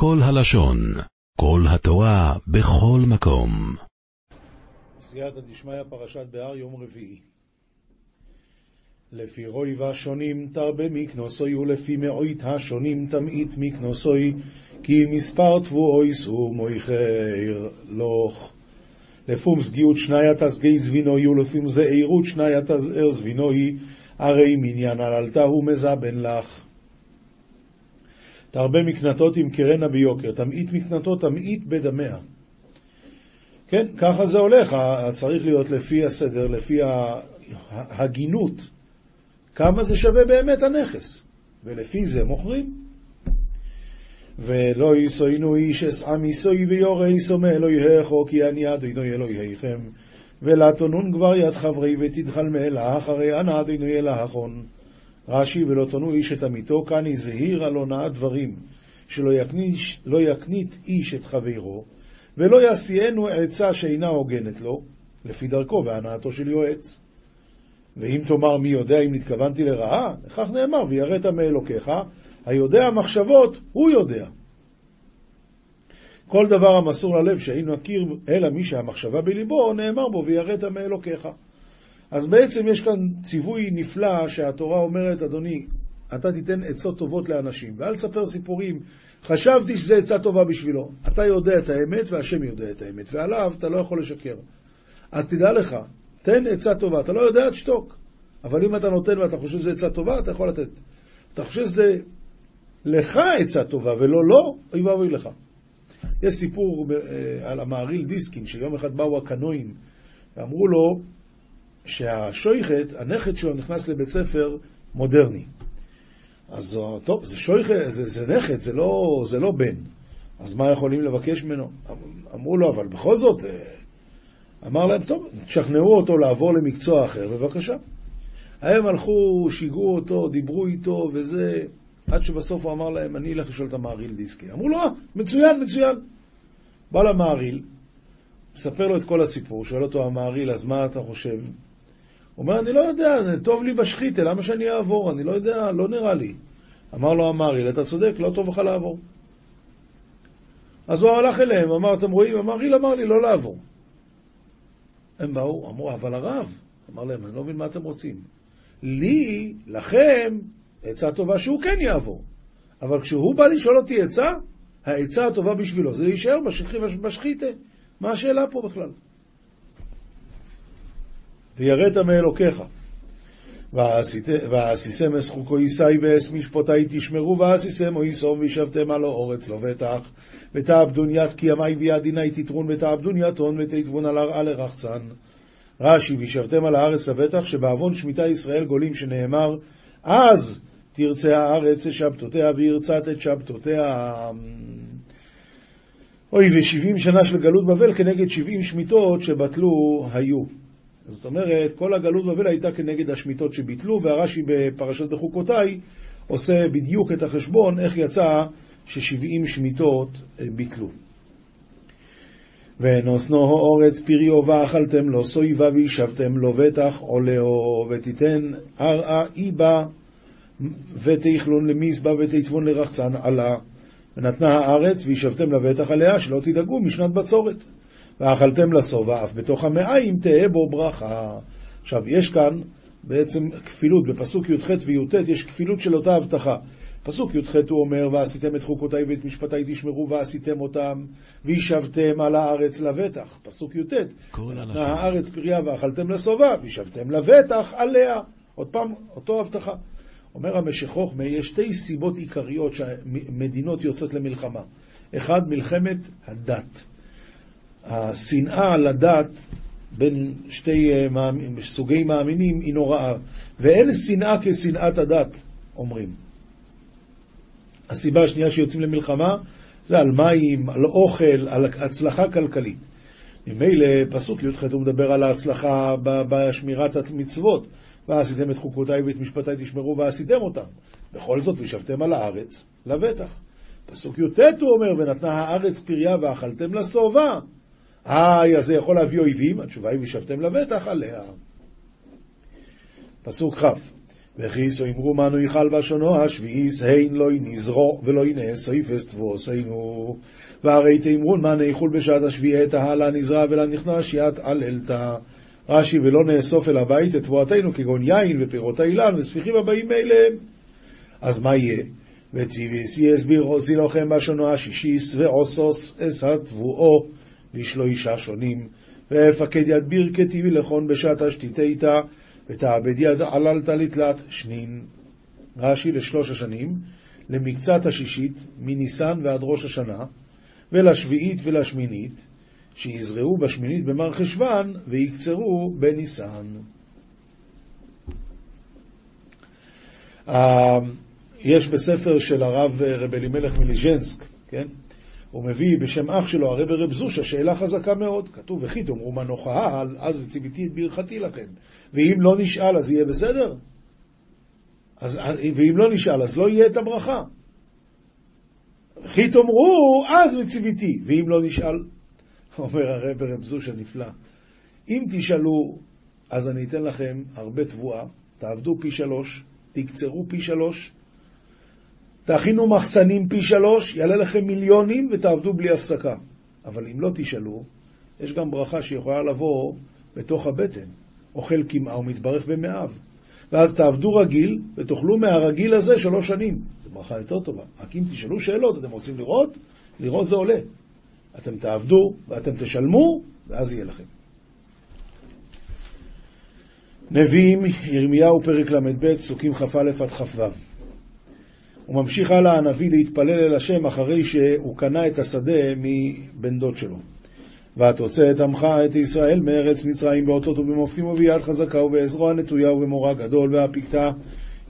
כל הלשון, כל התורה, בכל מקום. סייעתא דשמיא, פרשת בהר, יום רביעי. לפי רוי והשונים תרבה מקנוסוי, ולפי מאוית השונים תמעיט מקנוסוי, כי מספר תבואוי סו מויכר לוך. לפום סגיעות שניה תסגי זבינוי, ולפום זעירות שניה תזער זבינוי, הרי מניין עללתה הוא מזבן לך. תרבה מקנתות תמכרנה ביוקר, תמעיט מקנתות תמעיט בדמיה. כן, ככה זה הולך, צריך להיות לפי הסדר, לפי ההגינות, כמה זה שווה באמת הנכס, ולפי זה מוכרים. ולא יסוינו איש אסעה מיסוי ויורא יסומה אלוהיכו כי אני אדוני אלוהיכם. ולתונון כבר יד חברי ותדחל מאלך הרי אנא אדוני אלהכון רש"י ולא תונו איש את עמיתו כאן הזהיר על הונאת דברים שלא יקניש, לא יקנית איש את חברו ולא יעשיינו עצה שאינה הוגנת לו לפי דרכו והנאתו של יועץ ואם תאמר מי יודע אם נתכוונתי לרעה, לכך נאמר, ויראת מאלוקיך, היודע מחשבות, הוא יודע. כל דבר המסור ללב שאינו מכיר אלא מי שהמחשבה בליבו, נאמר בו, ויראת מאלוקיך. אז בעצם יש כאן ציווי נפלא שהתורה אומרת, אדוני, אתה תיתן עצות טובות לאנשים, ואל תספר סיפורים. חשבתי שזו עצה טובה בשבילו. אתה יודע את האמת והשם יודע את האמת, ועליו אתה לא יכול לשקר. אז תדע לך, תן עצה טובה. אתה לא יודע, תשתוק. אבל אם אתה נותן ואתה חושב שזו עצה טובה, אתה יכול לתת. אתה חושב שזה לך עצה טובה ולא לו, אוי ואבוי לך. יש סיפור אה, על המעריל דיסקין, שיום אחד באו הקנואים ואמרו לו שהשויכת, הנכד שלו נכנס לבית ספר מודרני. אז טוב, זה שויכת, זה, זה נכד, זה לא, זה לא בן. אז מה יכולים לבקש ממנו? אמרו לו, אבל בכל זאת, אה, אמר להם, טוב, תשכנעו אותו לעבור למקצוע אחר, בבקשה. הם הלכו, שיגעו אותו, דיברו איתו וזה, עד שבסוף הוא אמר להם, אני אלך לשאול את המעריל דיסקי. אמרו לו, אה, מצוין, מצוין. בא למעריל, מספר לו את כל הסיפור, שואל אותו המעריל, אז מה אתה חושב? אומר, אני לא יודע, טוב לי בשחיתה, למה שאני אעבור? אני לא יודע, לא נראה לי. אמר לו המעריל, אתה צודק, לא טוב לך לעבור. אז הוא הלך אליהם, אמר, אתם רואים? המעריל אמר לי לא לעבור. הם באו, אמרו, אבל הרב, אמר להם, אני לא מבין מה אתם רוצים. לי, לכם, עצה טובה שהוא כן יעבור. אבל כשהוא בא לשאול אותי עצה, העצה הטובה בשבילו זה להישאר בשחיתה. מה השאלה פה בכלל? ויראת מאלוקיך. ועשיסם אסחוקו יישאי ואס משפוטי תשמרו ועשיסם או יישום וישבתם על האורץ לא בטח ותעבדון יד כי ימי וידיני תתרון ותעבדון יתון ותתבון על הרעה לרחצן. רש"י וישבתם על הארץ לבטח שבעוון שמיטה ישראל גולים שנאמר אז תרצה הארץ את שבתותיה וירצת את שבתותיה אוי ושבעים שנה של גלות בבל כנגד שבעים שמיטות שבטלו היו זאת אומרת, כל הגלות בבל הייתה כנגד השמיטות שביטלו, והרש"י בפרשת בחוקותיי עושה בדיוק את החשבון איך יצא ששבעים שמיטות אה, ביטלו. ונוסנו אורץ פריו ואכלתם לו סויבה וישבתם לו בטח עולהו ותיתן ארעה איבה ותאכלון למזבא ותתבון לרחצן עלה ונתנה הארץ וישבתם לבטח עליה שלא תדאגו משנת בצורת. ואכלתם לשובע, אף בתוך המעיים תהא בו ברכה. עכשיו, יש כאן בעצם כפילות, בפסוק י"ח וי"ט יש כפילות של אותה הבטחה. פסוק י"ח הוא אומר, ועשיתם את חוקותיי ואת משפטיי תשמרו ועשיתם אותם, וישבתם על הארץ לבטח. פסוק י"ט, נתנה הארץ פריה ואכלתם לשובע, וישבתם לבטח עליה. עוד פעם, אותו הבטחה. אומר המשכוך, יש שתי סיבות עיקריות שמדינות יוצאות למלחמה. אחד, מלחמת הדת. השנאה לדת בין שתי אה, סוגי מאמינים היא נוראה, ואין שנאה כשנאת הדת, אומרים. הסיבה השנייה שיוצאים למלחמה זה על מים, על אוכל, על הצלחה כלכלית. ממילא פסוק י"ח הוא מדבר על ההצלחה בשמירת המצוות. ועשיתם את חוקותיי ואת משפטיי תשמרו ועשיתם אותם. בכל זאת וישבתם על הארץ לבטח. פסוק י"ט הוא אומר, ונתנה הארץ פריה ואכלתם לשובע. היי, אז זה יכול להביא אויבים? התשובה היא, וישבתם לבטח עליה. פסוק כ' וכיסו אמרו מנו יכל בשונו השביעיס, הן לא נזרו ולא נאסויפס תבוסנו. והרי תאמרון מה נאכול בשעת השביעי את ההלה נזרע ולה נכנס ית עללתה. רש"י ולא נאסוף אל הבית את תבואתנו כגון יין ופירות האילן וספיחים הבאים מאליהם. אז מה יהיה? וציוויסי הסביר עושי לכם בשונו השישיס ועושוס אס התבואו לשלושה שונים. ואפקד יד ברכתי ולכון בשעת השתיתיתא ותעבד יד עללתא לתלת שנין. רש"י לשלוש השנים, למקצת השישית, מניסן ועד ראש השנה, ולשביעית ולשמינית, שיזרעו בשמינית במר חשוון ויקצרו בניסן. יש בספר של הרב רב אלימלך מליז'נסק, כן? הוא מביא בשם אח שלו, הרב רב זושה, שאלה חזקה מאוד. כתוב, וכי תאמרו מה נאכל, אז וציוויתי את ברכתי לכם. ואם לא נשאל, אז יהיה בסדר? אז, ואם לא נשאל, אז לא יהיה את הברכה. וכי תאמרו, אז וציוויתי, ואם לא נשאל, אומר הרב רב זושה נפלא. אם תשאלו, אז אני אתן לכם הרבה תבואה, תעבדו פי שלוש, תקצרו פי שלוש, תכינו מחסנים פי שלוש, יעלה לכם מיליונים ותעבדו בלי הפסקה. אבל אם לא תשאלו, יש גם ברכה שיכולה לבוא בתוך הבטן. אוכל קמעה ומתברך במאיו. ואז תעבדו רגיל ותאכלו מהרגיל הזה שלוש שנים. זו ברכה יותר טובה. רק אם תשאלו שאלות, אתם רוצים לראות? לראות זה עולה. אתם תעבדו ואתם תשלמו, ואז יהיה לכם. נביאים, ירמיהו פרק ל"ב, פסוקים כ"א עד כ"ו. הוא ממשיך הלאה הנביא להתפלל אל השם אחרי שהוא קנה את השדה מבן דוד שלו. ותוצא את עמך את ישראל מארץ מצרים באותות ובמופתים וביד חזקה ובעזרו הנטויה ובמורא גדול והפקתה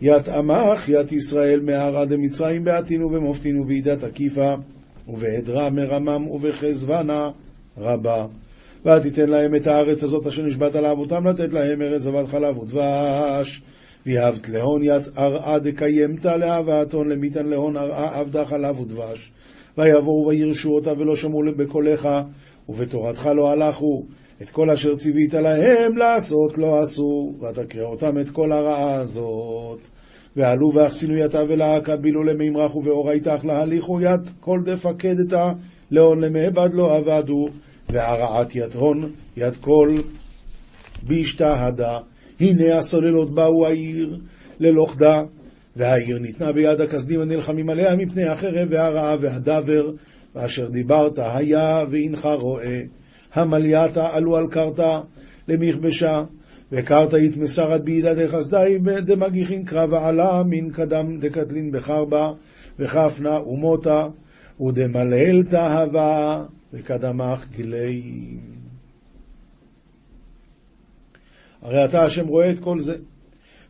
ית עמך ית ישראל מהרה דמצרים בעתין ובמופתין ובידת עקיפה ובעדרה מרמם ובחזבנה רבה. ותיתן להם את הארץ הזאת אשר נשבעת לאבותם לתת להם ארץ זבת חלב ודבש ויהבת להון ית ארעה דקיימתה להבאתון למיתן להון ארעה עבדה חלב ודבש. ויבואו וירשו אותה ולא שמעו בקולך, ובתורתך לא הלכו. את כל אשר ציווית להם לעשות לא עשו, ותקרא אותם את כל הרעה הזאת. ועלו ואחסינו יתה ולהקה בילו למימרח ובאורייתך להליכו ית כל דפקדתה להון למעבד לא עבדו, והרעת ית הון ית כל בהשתהדה. הנה הסוללות באו העיר ללוכדה, והעיר ניתנה ביד הכסדים הנלחמים עליה מפני החרב והרעה והדבר, ואשר דיברת היה והנך רואה. המלייתה עלו על קרתא למכבשה, וקרתא יתמסרת בידה דחסדי דמגיחין קרבה עלה מן קדם דקטלין בחרבה, וכפנה ומותה, ודמלהל תאווה, וקדמך גילאים. הרי אתה השם רואה את כל זה.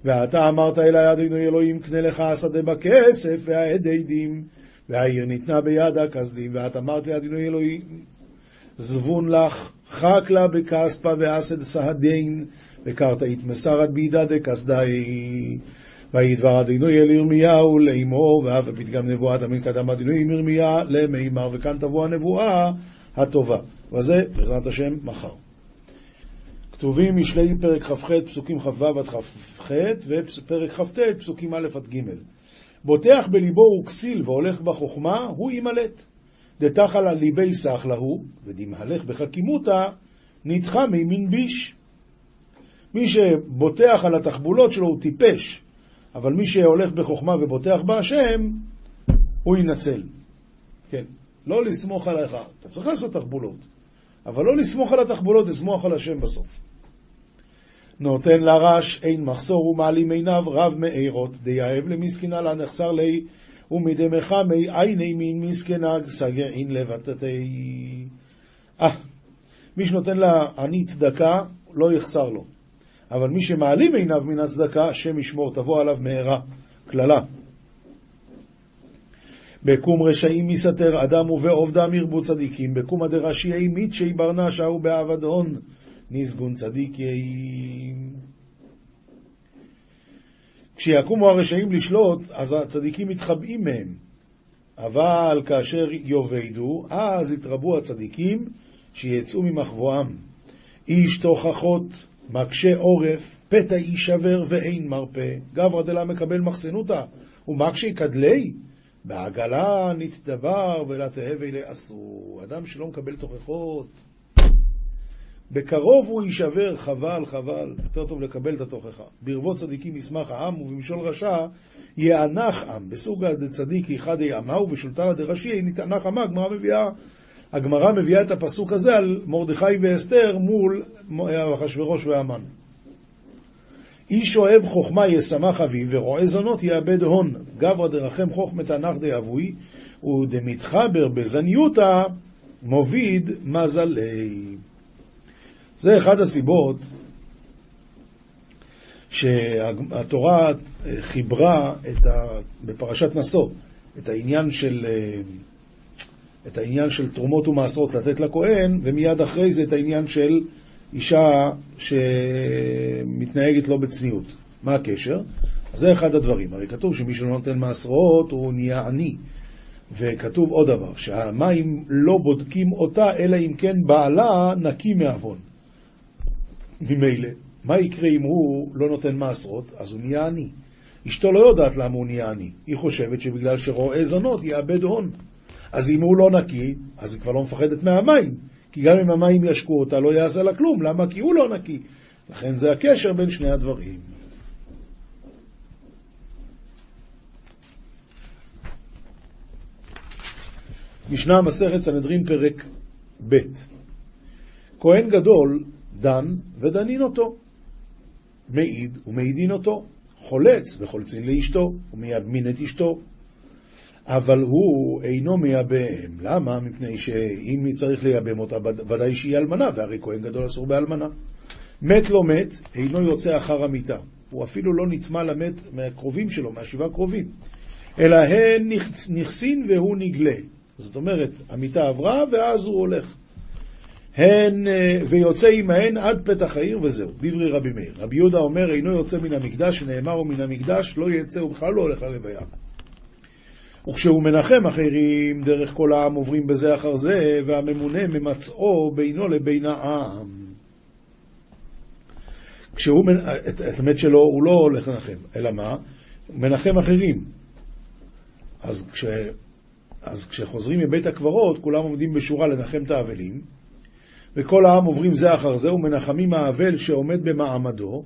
ואתה אמרת אלי אדוני אלוהים קנה לך השדה בכסף והעדי דין והעיר ניתנה ביד הכסדים ואת אמרת לי אדוני אלוהים זבון לך חק לה בכספה ואסד סהדין וקרת התמסרת בידה דכסדי ויהי דבר אדוני אל ירמיהו לאמור ואף הפתגם נבואת אמין קדם אדוני עם ירמיה למימר וכאן תבוא הנבואה הטובה. וזה בעזרת השם מחר כתובים משלי פרק כ"ח, פסוקים כ"ו עד כ"ח, ופרק כ"ט, פסוקים א' עד ג'. בוטח בליבו הוא כסיל והולך בחוכמה, הוא ימלט. דתחל על ליבי סח להו, ודמהלך בחכימותא, נדחה מימין ביש. מי שבוטח על התחבולות שלו הוא טיפש, אבל מי שהולך בחוכמה ובוטח בהשם, הוא ינצל. כן, לא לסמוך עליך, אתה צריך לעשות תחבולות, אבל לא לסמוך על התחבולות, לסמוך על השם בסוף. נותן לרש אין מחסור ומעלים עיניו רב מאירות, דייאב למסכנה לה נחסר לי ומדי מחמי עיני מין מסכנה סגרין לבטתי. אה, מי שנותן לעני צדקה לא יחסר לו, אבל מי שמעלים עיניו מן הצדקה, השם ישמור, תבוא עליו מהרה, קללה. בקום רשעים מסתר אדם ובעובדם ירבו צדיקים, בקום דרשיעי מיתשי ברנשה ובעבדון נסגון צדיק יהי. כשיקומו הרשעים לשלוט, אז הצדיקים מתחבאים מהם. אבל כאשר יאבדו, אז יתרבו הצדיקים שיצאו ממחבואם. איש תוכחות מקשה עורף, פתע יישבר ואין מרפא. גברא דלה מקבל מחסנותא, ומקשה כדלי, בעגלה נתדבר ולתהווה לאסור. אדם שלא מקבל תוכחות, בקרוב הוא יישבר, חבל, חבל. יותר טוב לקבל את התוכחה. ברבות צדיקים ישמח העם, ובמשול רשע יענך עם. בסוגא דצדיק יחדי עמה, ובשולטנה דרשי נתענך עמה. הגמרא מביאה, הגמרא מביאה את הפסוק הזה על מרדכי ואסתר מול אחשוורוש והמן. איש אוהב חוכמה ישמח אביו, ורועה זונות יאבד הון. גברא דרחם חוכמת תנח דאבוי, ודמתחבר בזניותא מוביד מזלי. זה אחד הסיבות שהתורה חיברה את ה... בפרשת נשוא את העניין של את העניין של תרומות ומעשרות לתת לכהן, ומיד אחרי זה את העניין של אישה שמתנהגת לא בצניעות. מה הקשר? זה אחד הדברים. הרי כתוב שמי שלא נותן מעשרות הוא נהיה עני. וכתוב עוד דבר, שהמים לא בודקים אותה, אלא אם כן בעלה נקי מעוון. ממילא, מה יקרה אם הוא לא נותן מעשרות? אז הוא נהיה עני. אשתו לא יודעת למה הוא נהיה עני. היא חושבת שבגלל שרואה זונות יאבד הון. אז אם הוא לא נקי, אז היא כבר לא מפחדת מהמים. כי גם אם המים ישקו אותה, לא יעשה לה כלום. למה? כי הוא לא נקי. לכן זה הקשר בין שני הדברים. משנה מסכת סנהדרין פרק ב' כהן גדול דן ודנין אותו, מעיד ומעידין אותו, חולץ וחולצין לאשתו ומייבמין את אשתו, אבל הוא אינו מייבם. למה? מפני שאם צריך לייבם אותה, ודאי שהיא אלמנה, והרי כהן גדול אסור באלמנה. מת לא מת, אינו יוצא אחר המיטה. הוא אפילו לא נטמע למת מהקרובים שלו, מהשבעה קרובים. אלא הן נכסין והוא נגלה. זאת אומרת, המיטה עברה ואז הוא הולך. הן, אה, ויוצא עמהן עד פתח העיר וזהו, דברי רבי מאיר. רבי יהודה אומר, אינו יוצא מן המקדש, שנאמר הוא מן המקדש, לא יצא, הוא בכלל לא הולך ללוויה. וכשהוא מנחם אחרים, דרך כל העם עוברים בזה אחר זה, והממונה ממצאו בינו לבין העם. כשהוא, את, את האמת שלו, הוא לא הולך לנחם, אלא מה? הוא מנחם אחרים. אז, כש, אז כשחוזרים מבית הקברות, כולם עומדים בשורה לנחם את האבלים, וכל העם עוברים זה אחר זה, ומנחמים האבל שעומד במעמדו,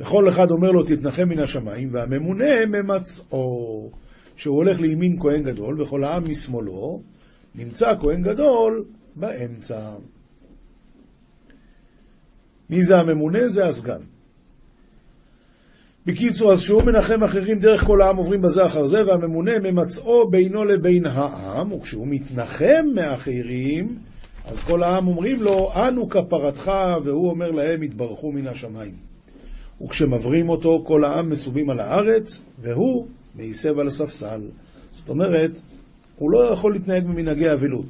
וכל אחד אומר לו, תתנחם מן השמיים, והממונה ממצאו. שהוא הולך לימין כהן גדול, וכל העם משמאלו, נמצא כהן גדול באמצע. מי זה הממונה? זה הסגן. בקיצור, אז שהוא מנחם אחרים, דרך כל העם עוברים בזה אחר זה, והממונה ממצאו בינו לבין העם, וכשהוא מתנחם מאחרים, אז כל העם אומרים לו, אנו כפרתך, והוא אומר להם, התברכו מן השמיים. וכשמברים אותו, כל העם מסובים על הארץ, והוא מעיסב על הספסל. זאת אומרת, הוא לא יכול להתנהג במנהגי אבילות.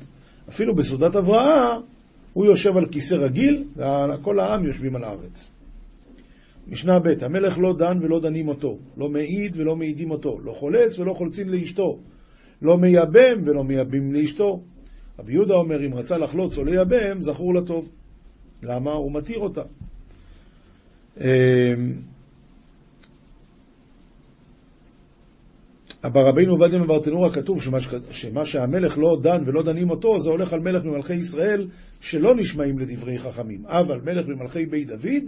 אפילו בסעודת הבראה, הוא יושב על כיסא רגיל, וכל העם יושבים על הארץ. משנה ב' המלך לא דן ולא דנים אותו, לא מעיד ולא מעידים אותו, לא חולץ ולא חולצים לאשתו, לא מייבם ולא מייבמים לאשתו. רבי יהודה אומר, אם רצה לחלוץ או לייבם, זכור לטוב. למה? הוא מתיר אותה. אמ, ברבינו עובדיה מברטנורה כתוב שמה, שמה שהמלך לא דן ולא דנים אותו, זה הולך על מלך ממלכי ישראל שלא נשמעים לדברי חכמים. אבל מלך ממלכי בית דוד,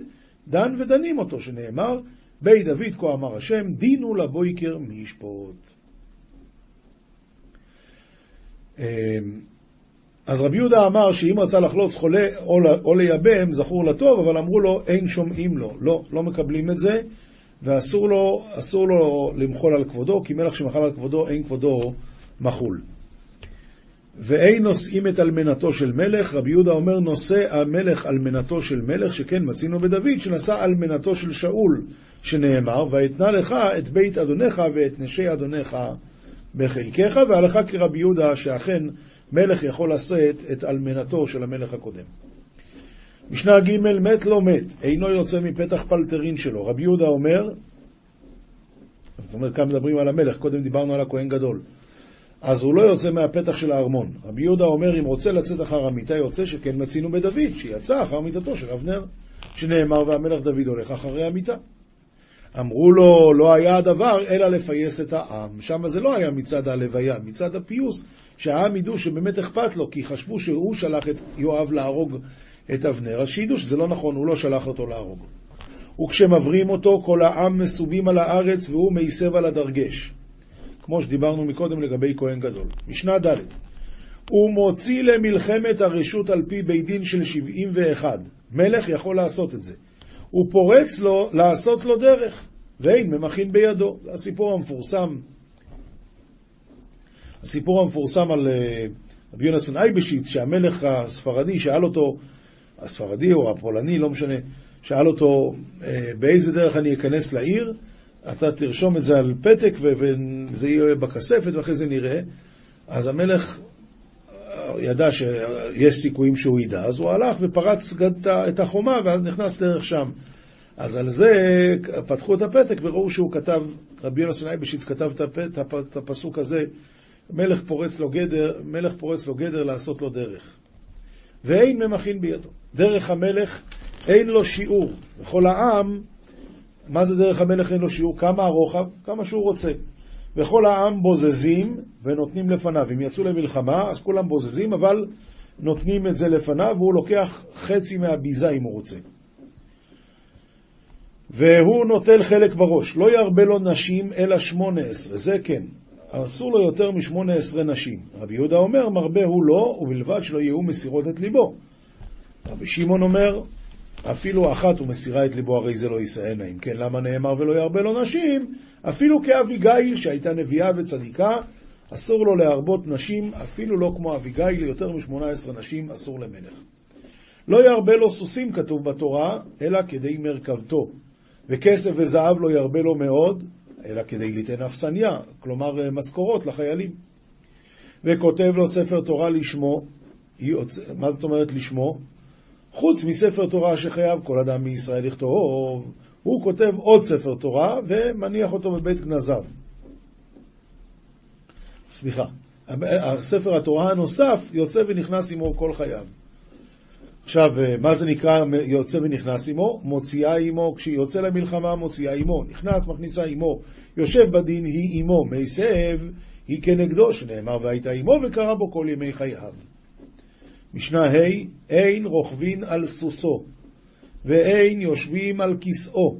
דן ודנים אותו, שנאמר, בית דוד כה אמר השם, דינו לבויקר מי ישפוט. אז רבי יהודה אמר שאם רצה לחלוץ חולה או לייבם, זכור לטוב, אבל אמרו לו, אין שומעים לו. לא, לא מקבלים את זה. ואסור לו, לו למחול על כבודו, כי מלך שמחל על כבודו, אין כבודו מחול. ואין נושאים את אלמנתו של מלך, רבי יהודה אומר נושא המלך אלמנתו של מלך, שכן מצינו בדוד שנשא אלמנתו של שאול, שנאמר, ואתנה לך את בית אדונך ואת נשי אדונך בחלקך, והלכה כרבי יהודה שאכן מלך יכול לשאת את אלמנתו של המלך הקודם. משנה ג' מת לא מת, אינו יוצא מפתח פלטרין שלו. רבי יהודה אומר, זאת אומרת, כאן מדברים על המלך, קודם דיברנו על הכהן גדול. אז הוא לא יוצא מהפתח של הארמון. רבי יהודה אומר, אם רוצה לצאת אחר המיטה, יוצא שכן מצינו בדוד, שיצא אחר מיטתו של אבנר. שנאמר והמלך דוד הולך אחרי המיטה. אמרו לו, לא היה הדבר אלא לפייס את העם. שם זה לא היה מצד הלוויה, מצד הפיוס, שהעם ידעו שבאמת אכפת לו, כי חשבו שהוא שלח את יואב להרוג את אבנר, אז שידעו שזה לא נכון, הוא לא שלח אותו להרוג. וכשמברים אותו, כל העם מסובים על הארץ והוא מייסב על הדרגש. כמו שדיברנו מקודם לגבי כהן גדול. משנה ד' הוא מוציא למלחמת הרשות על פי בית דין של 71. מלך יכול לעשות את זה. הוא פורץ לו לעשות לו דרך, ואין ממכין בידו. זה הסיפור המפורסם. הסיפור המפורסם על אה, רבי יונתן אייבשיץ, שהמלך הספרדי שאל אותו, הספרדי או הפולני, לא משנה, שאל אותו אה, באיזה דרך אני אכנס לעיר, אתה תרשום את זה על פתק וזה יהיה בכספת ואחרי זה נראה. אז המלך ידע שיש סיכויים שהוא ידע, אז הוא הלך ופרץ את החומה ואז נכנס דרך שם. אז על זה פתחו את הפתק וראו שהוא כתב, רבי יונס נייבשיץ כתב את הפסוק הזה, מלך פורץ לו גדר, מלך פורץ לו גדר לעשות לו דרך. ואין ממכין בידו. דרך המלך אין לו שיעור. וכל העם, מה זה דרך המלך אין לו שיעור? כמה הרוחב? כמה שהוא רוצה. וכל העם בוזזים ונותנים לפניו. אם יצאו למלחמה, אז כולם בוזזים, אבל נותנים את זה לפניו, והוא לוקח חצי מהביזה אם הוא רוצה. והוא נוטל חלק בראש. לא ירבה לו נשים אלא שמונה עשרה, זה כן. אסור לו יותר משמונה עשרה נשים. רבי יהודה אומר, מרבה הוא לא, ובלבד שלא יהיו מסירות את ליבו. רבי שמעון אומר, אפילו אחת הוא מסירה את ליבו, הרי זה לא ישאנה. אם כן, למה נאמר ולא ירבה לו נשים? אפילו כאביגיל, שהייתה נביאה וצדיקה, אסור לו להרבות נשים, אפילו לא כמו אביגיל, משמונה עשרה נשים אסור למלך. לא ירבה לו סוסים, כתוב בתורה, אלא כדי מרכבתו. וכסף וזהב לא ירבה לו מאוד, אלא כדי ליתן אפסניה, כלומר אה, משכורות לחיילים. וכותב לו ספר תורה לשמו, מה זאת אומרת לשמו? חוץ מספר תורה שחייב כל אדם מישראל לכתוב, הוא כותב עוד ספר תורה ומניח אותו בבית גנזיו. סליחה, ספר התורה הנוסף יוצא ונכנס עמו כל חייו. עכשיו, מה זה נקרא יוצא ונכנס עמו? מוציאה עמו, כשהיא יוצא למלחמה מוציאה עמו, נכנס, מכניסה עמו, יושב בדין היא עמו, מסב היא כנגדו, שנאמר והייתה עמו וקרא בו כל ימי חייו. משנה ה' אין רוכבין על סוסו, ואין יושבים על כסאו,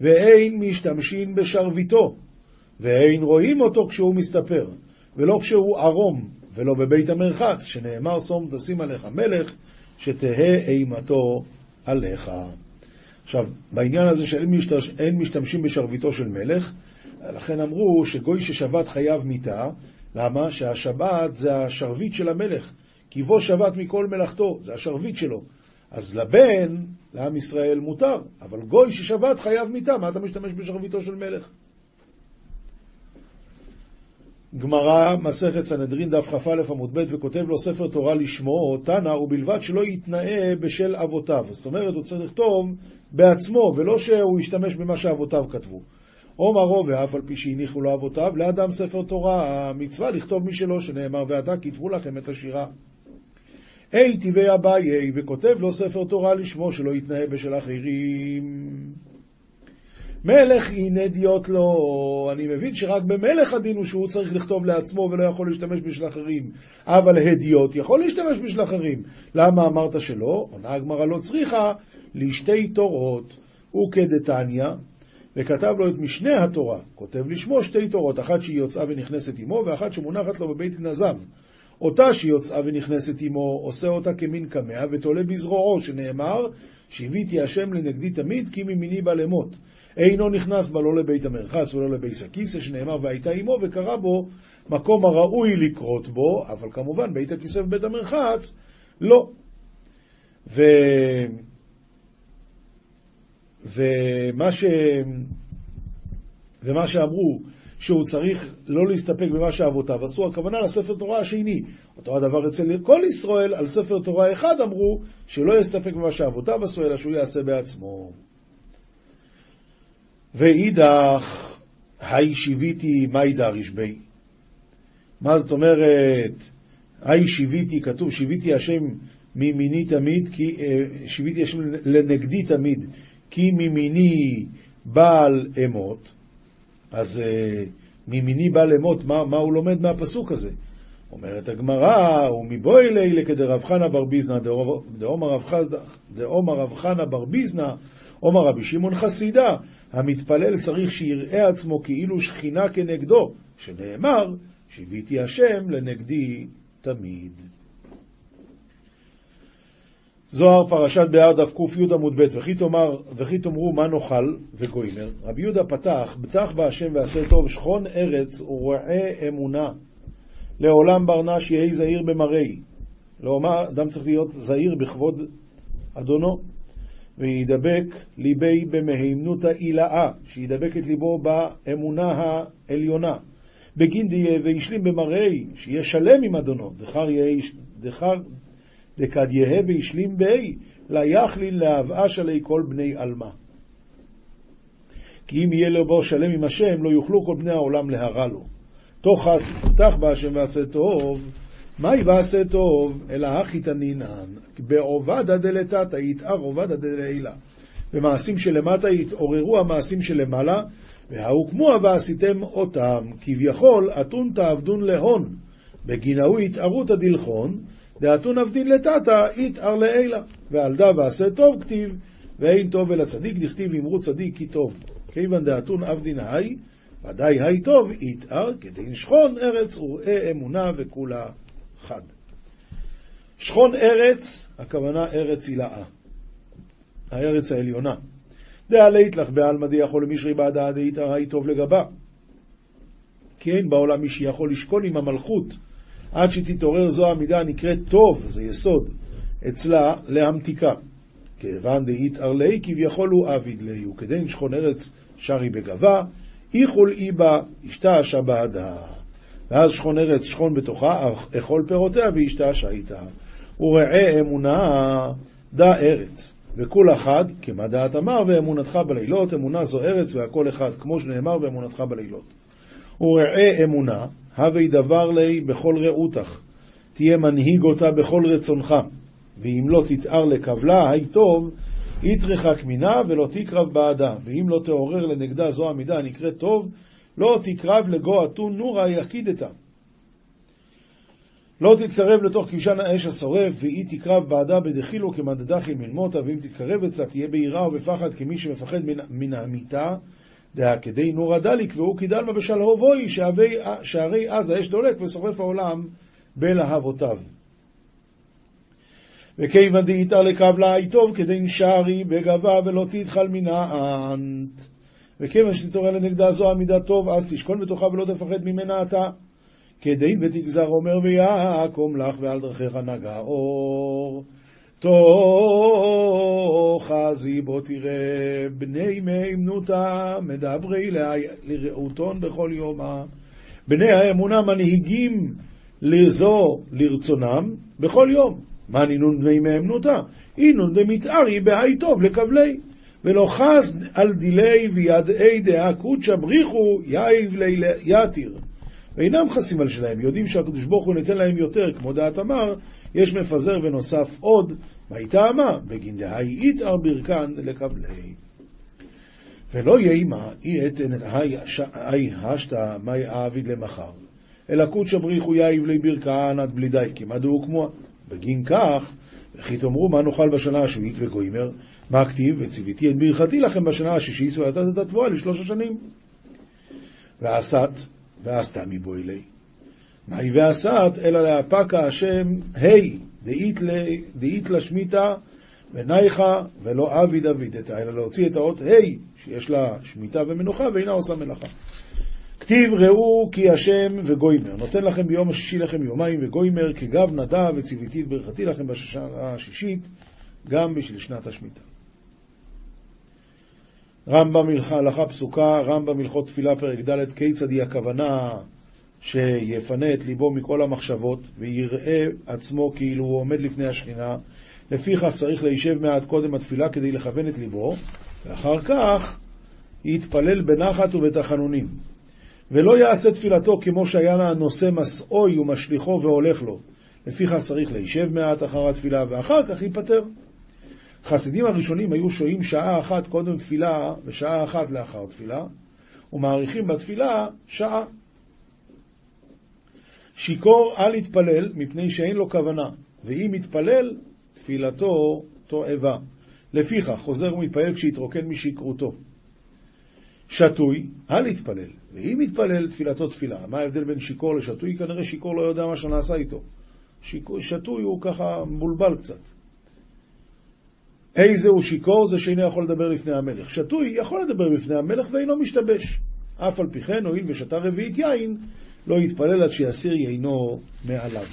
ואין משתמשים בשרביטו, ואין רואים אותו כשהוא מסתפר, ולא כשהוא ערום, ולא בבית המרחץ, שנאמר שום תשים עליך מלך, שתהא אימתו עליך. עכשיו, בעניין הזה שאין משתמש, משתמשים בשרביטו של מלך, לכן אמרו שגוי ששבת חייב מיתה, למה? שהשבת זה השרביט של המלך, כי בו שבת מכל מלאכתו, זה השרביט שלו. אז לבן, לעם ישראל מותר, אבל גוי ששבת חייב מיתה, מה אתה משתמש בשרביטו של מלך? גמרא, מסכת סנהדרין, דף כ"א עמוד ב', וכותב לו ספר תורה לשמו, תנא, ובלבד שלא יתנאה בשל אבותיו. זאת אומרת, הוא צריך לכתוב בעצמו, ולא שהוא ישתמש במה שאבותיו כתבו. אומרו, ואף על פי שהניחו לו אבותיו, לאדם ספר תורה, המצווה לכתוב משלו, שנאמר, ועתה כתבו לכם את השירה. אי טבעי אביי, וכותב לו ספר תורה לשמו, שלא יתנאה בשל אחרים. מלך אין אדיוט לו, אני מבין שרק במלך הדין הוא שהוא צריך לכתוב לעצמו ולא יכול להשתמש בשביל אחרים, אבל הדיוט יכול להשתמש בשביל אחרים. למה אמרת שלא? עונה הגמרא לא צריכה לשתי תורות. הוא כדתניא, וכתב לו את משנה התורה, כותב לשמו שתי תורות, אחת שהיא יוצאה ונכנסת עמו, ואחת שמונחת לו בבית נזב. אותה שיוצאה ונכנסת עמו, עושה אותה כמין קמע, ותולה בזרועו, שנאמר, שיוויתי השם לנגדי תמיד, כי ממיני בא למות. אינו נכנס בה לא לבית המרחץ ולא לבית הכיסא, שנאמר והייתה עמו וקרא בו מקום הראוי לקרות בו, אבל כמובן בית הכיסא ובית המרחץ לא. ו... ומה, ש... ומה שאמרו שהוא צריך לא להסתפק במה שאבותיו עשו, הכוונה לספר תורה השני. אותו הדבר אצל כל ישראל, על ספר תורה אחד אמרו שלא יסתפק במה שאבותיו עשו, אלא שהוא יעשה בעצמו. ואידך, היי שיוויתי מאי דריש בי. מה זאת אומרת, היי שיוויתי, כתוב שיוויתי השם מימיני תמיד, כי שיוויתי השם לנגדי תמיד, כי מימיני בעל אמות. אז מימיני בעל אמות, מה, מה הוא לומד מהפסוק הזה? אומרת הגמרא, ומבואי לילה כדרב חנה בר ביזנא, דאומר רב חנה בר ביזנא, עומר רבי שמעון חסידה, המתפלל צריך שיראה עצמו כאילו שכינה כנגדו, שנאמר, שיוויתי השם לנגדי תמיד. זוהר פרשת בהר דף קי עמוד ב' וכי תאמרו מה נאכל וגוימר. רבי יהודה פתח, בטח בהשם ועשה טוב שכון ארץ וראה אמונה. לעולם ברנש יהי זהיר במראי. לאומר, אדם צריך להיות זהיר בכבוד אדונו. וידבק ליבי במהימנות העילאה, שידבק את ליבו באמונה העליונה. בגין דיה וישלים במראי, שיהיה שלם עם אדונו, דחר יהי, דחר דכד יהא וישלים בי, לה יכלין להבאה שלי כל בני עלמא. כי אם יהיה לבו שלם עם השם, לא יוכלו כל בני העולם להרע לו. תוך פותח בהשם ועשה טוב, מהי ועשה טוב, אלא הכי תנינן, בעובדא דלתתא יתאר עובדא דלעילה. במעשים שלמטה יתעוררו המעשים שלמעלה, וההוקמוה ועשיתם אותם, כביכול אתון תעבדון להון, בגין ההוא יתערותא דלחון, דאתון עבדין לטאטא יתאר לעילה. ועל דא ועשה טוב כתיב, ואין טוב אלא צדיק, דכתיב אמרו צדיק כי טוב. כיוון דאתון עבדין היי, ודאי היי טוב, יתאר כדין שכון ארץ וראה אמונה וכולה חד. שכון ארץ, הכוונה ארץ הילאה, הארץ העליונה. דעלית לך בעלמא דיכול למישרי בעדה דאיתרא היא טוב לגבה. כי אין בעולם מי שיכול לשכון עם המלכות עד שתתעורר זו המידה הנקראת טוב, זה יסוד, אצלה להמתיקה. כיוון דאיתר ליה כביכול הוא עביד ליה, וכדין שכון ארץ שרי בגבה, איכול איבה השתעשע בעדה. ואז שכון ארץ שכון בתוכה, אכול פירותיה והשתעשע איתה. וראה אמונה דע ארץ. וכול אחד, כמה דעת אמר, ואמונתך בלילות, אמונה זו ארץ והכל אחד, כמו שנאמר באמונתך בלילות. וראה אמונה, הווי דבר לי בכל רעותך, תהיה מנהיג אותה בכל רצונך, ואם לא תתאר לקבלה, היי טוב, יתרחק מינה ולא תקרב בעדה, ואם לא תעורר לנגדה זו המידה הנקראת טוב, לא תקרב לגו אתון נורא יקידתה. לא תתקרב לתוך כבשן האש השורף, והיא תקרב בעדה בדחילו כמדדכי מלמותה, ואם תתקרב אצלה תהיה ביראה ובפחד כמי שמפחד מן המיתה, דהא כדי נורא דליק, והוא כדלמה בשלהובוי, שהרי אז האש דולק ושורף העולם בלהבותיו. וכיוון דאיתר לקרב לה טוב כדי נשארי בגבה ולא תתחל מנענט. וכיוון שתתעורר לנגדה זו המידה טוב, אז תשכון בתוכה ולא תפחד ממנה אתה. כדין ותגזר אומר ויעקום לך ועל דרכיך נגע אור. תוך חזי בו תראה בני מימנותה מדברי לרעותון בכל יומה. בני האמונה מנהיגים לזו לרצונם בכל יום. מה נינון בני מאמנותה? אינון דמתארי בהי טוב לקבלי. ולא חס על דילי וידעי דעה קודשא בריחו יאיב יתיר. ואינם חסים על שלהם, יודעים שהקדוש ברוך הוא ניתן להם יותר, כמו דעת אמר, יש מפזר ונוסף עוד, מהי טעמה? בגין דהי יתאר ברכן לקבלי. ולא יהימה, אי אתן היי השתא מאי אעביד למחר. אלא קודשא בריחו יאיב לי ברכן עד בלי די, דהו כמוה? בגין כך, וכי תאמרו מה נאכל בשנה השביעית וגוימר, מה הכתיב? וציוויתי את ברכתי לכם בשנה השישית ונתת את התבואה לשלוש השנים. ועשת, ועשתה מבו אלי. מהי ועשת, אלא להפקה השם, היי, דאית לשמיתה ונייכה ולא אבי דוידתא, אלא להוציא את האות ה' שיש לה שמיטה ומנוחה ואינה עושה מלאכה. כתיב ראו כי השם וגוימר, נותן לכם ביום השישי לכם יומיים וגוימר, כגב וציוויתי את ברכתי לכם בשנה השישית, גם בשביל שנת השמיטה. רמב"ם הלכה פסוקה, רמב"ם הלכות תפילה פרק ד', כיצד היא הכוונה שיפנה את ליבו מכל המחשבות ויראה עצמו כאילו הוא עומד לפני השכינה. לפיכך צריך להישב מעט קודם התפילה כדי לכוון את ליבו, ואחר כך יתפלל בנחת ובתחנונים. ולא יעשה תפילתו כמו שהיה לה נושא מסעוי ומשליכו והולך לו, לפיכך צריך להישב מעט אחר התפילה, ואחר כך ייפטר. חסידים הראשונים היו שוהים שעה אחת קודם תפילה ושעה אחת לאחר תפילה, ומאריכים בתפילה שעה. שיכור אל יתפלל מפני שאין לו כוונה, ואם יתפלל, תפילתו תועבה. לפיכך, חוזר ומתפלל כשיתרוקן משכרותו. שתוי, אל יתפלל, ואם יתפלל, תפילתו תפילה. מה ההבדל בין שיכור לשתוי? כנראה שיכור לא יודע מה שנעשה איתו. שתוי הוא ככה מבולבל קצת. איזה הוא שיכור? זה שאינו יכול לדבר לפני המלך. שתוי יכול לדבר בפני המלך ואינו משתבש. אף על פי כן, הואיל ושתה רביעית יין, לא יתפלל עד שיסיר יינו מעליו.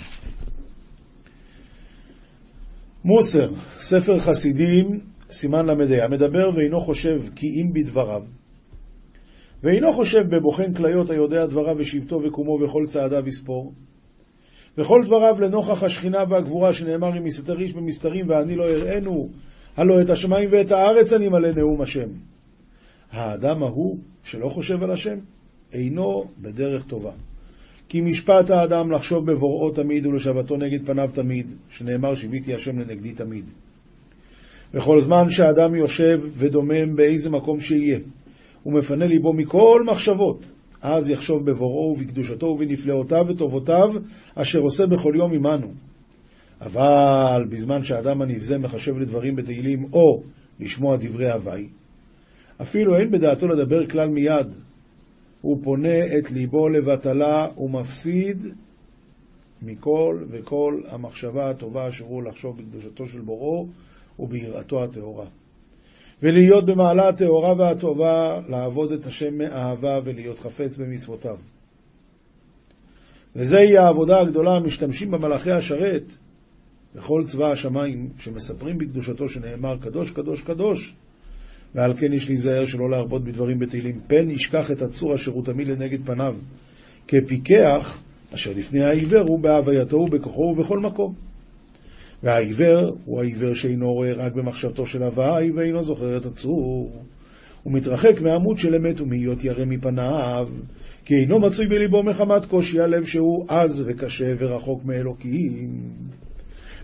מוסר, ספר חסידים, סימן ל"ה, המדבר ואינו חושב כי אם בדבריו, ואינו חושב בבוחן כליות היודע דבריו ושבטו וקומו וכל צעדיו יספור, וכל דבריו לנוכח השכינה והגבורה שנאמר אם יסתר איש במסתרים ואני לא אראנו, הלא את השמיים ואת הארץ אני מלא נאום השם. האדם ההוא שלא חושב על השם, אינו בדרך טובה. כי משפט האדם לחשוב בבוראו תמיד ולשבתו נגד פניו תמיד, שנאמר שיביתי השם לנגדי תמיד. וכל זמן שהאדם יושב ודומם באיזה מקום שיהיה, ומפנה ליבו מכל מחשבות, אז יחשוב בבוראו ובקדושתו ובנפלאותיו וטובותיו, אשר עושה בכל יום עמנו. אבל בזמן שהאדם הנבזה מחשב לדברים בתהילים, או לשמוע דברי הוואי, אפילו אין בדעתו לדבר כלל מיד, הוא פונה את ליבו לבטלה ומפסיד מכל וכל המחשבה הטובה אשר הוא לחשוב בקדושתו של בוראו וביראתו הטהורה. ולהיות במעלה הטהורה והטובה, לעבוד את השם מאהבה ולהיות חפץ במצוותיו. וזוהי העבודה הגדולה המשתמשים במלאכי השרת וכל צבא השמיים שמספרים בקדושתו שנאמר קדוש קדוש קדוש ועל כן יש להיזהר שלא להרבות בדברים בתהילים. פן ישכח את הצור אשר הוא תמיד לנגד פניו, כפיקח אשר לפני העיוור הוא בהווייתו ובכוחו ובכל מקום. והעיוור הוא העיוור שאינו רואה רק במחשבתו של הוואי ואינו זוכר את הצור. הוא מתרחק מהעמוד של אמת ומהיות ירא מפניו, כי אינו מצוי בליבו מחמת קושי הלב שהוא עז וקשה ורחוק מאלוקים.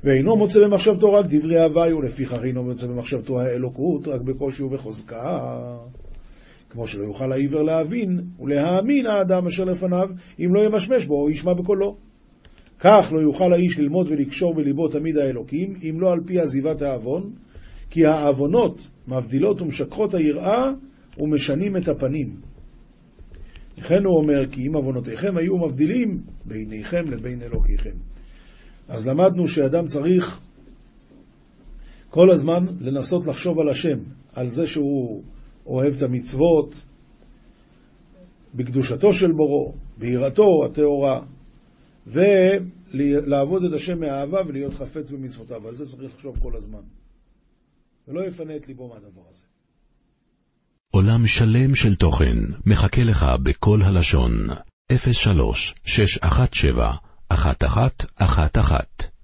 ואינו מוצא במחשבתו רק דברי הוואי, ולפיכך אינו מוצא במחשבתו האלוקות רק בקושי ובחוזקה. כמו שלא יוכל העיוור להבין ולהאמין האדם אשר לפניו, אם לא ימשמש בו או ישמע בקולו. כך לא יוכל האיש ללמוד ולקשור בליבו תמיד האלוקים, אם לא על פי עזיבת העוון, כי העוונות מבדילות ומשככות היראה ומשנים את הפנים. לכן הוא אומר, כי אם עוונותיכם היו מבדילים ביניכם לבין אלוקיכם. אז למדנו שאדם צריך כל הזמן לנסות לחשוב על השם, על זה שהוא אוהב את המצוות, בקדושתו של בורו, ביראתו הטהורה, ולעבוד את השם מאהבה ולהיות חפץ במצוותיו. על זה צריך לחשוב כל הזמן. ולא יפנה את ליבו מהדבר הזה. עולם שלם של תוכן מחכה לך בכל הלשון, 03 617 1111